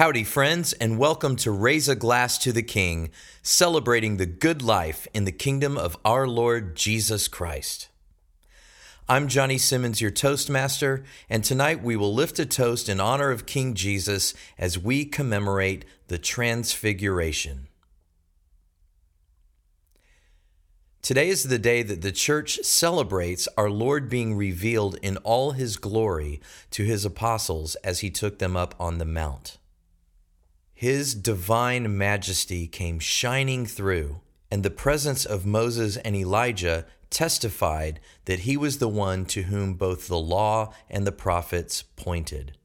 Howdy, friends, and welcome to Raise a Glass to the King, celebrating the good life in the kingdom of our Lord Jesus Christ. I'm Johnny Simmons, your Toastmaster, and tonight we will lift a toast in honor of King Jesus as we commemorate the Transfiguration. Today is the day that the church celebrates our Lord being revealed in all his glory to his apostles as he took them up on the Mount. His divine majesty came shining through, and the presence of Moses and Elijah testified that he was the one to whom both the law and the prophets pointed.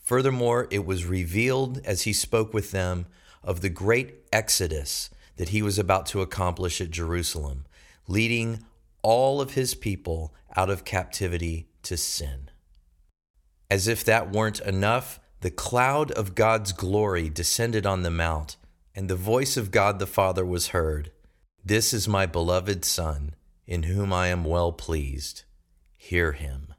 Furthermore, it was revealed as he spoke with them of the great exodus that he was about to accomplish at Jerusalem, leading all of his people out of captivity to sin. As if that weren't enough, the cloud of God's glory descended on the mount, and the voice of God the Father was heard This is my beloved Son, in whom I am well pleased. Hear him.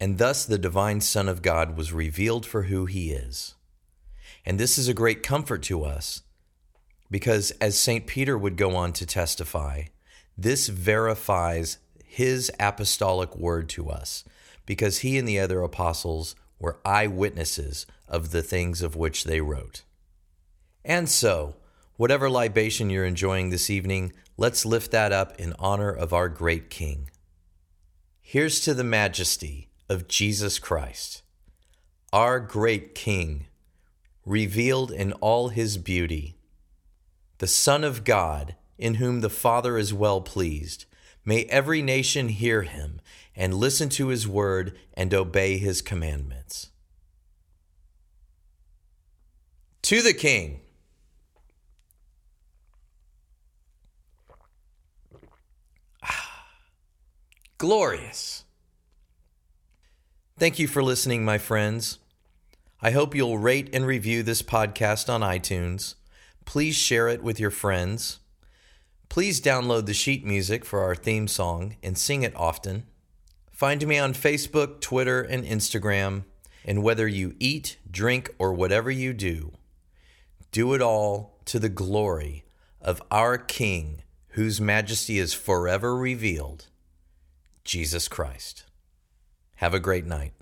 And thus the divine Son of God was revealed for who he is. And this is a great comfort to us, because as St. Peter would go on to testify, this verifies his apostolic word to us, because he and the other apostles were eyewitnesses of the things of which they wrote. And so, whatever libation you're enjoying this evening, let's lift that up in honor of our great King. Here's to the majesty of Jesus Christ, our great King, revealed in all his beauty, the Son of God, in whom the Father is well pleased. May every nation hear him and listen to his word and obey his commandments. To the king. Ah, glorious. Thank you for listening, my friends. I hope you'll rate and review this podcast on iTunes. Please share it with your friends. Please download the sheet music for our theme song and sing it often. Find me on Facebook, Twitter, and Instagram. And whether you eat, drink, or whatever you do, do it all to the glory of our King, whose majesty is forever revealed, Jesus Christ. Have a great night.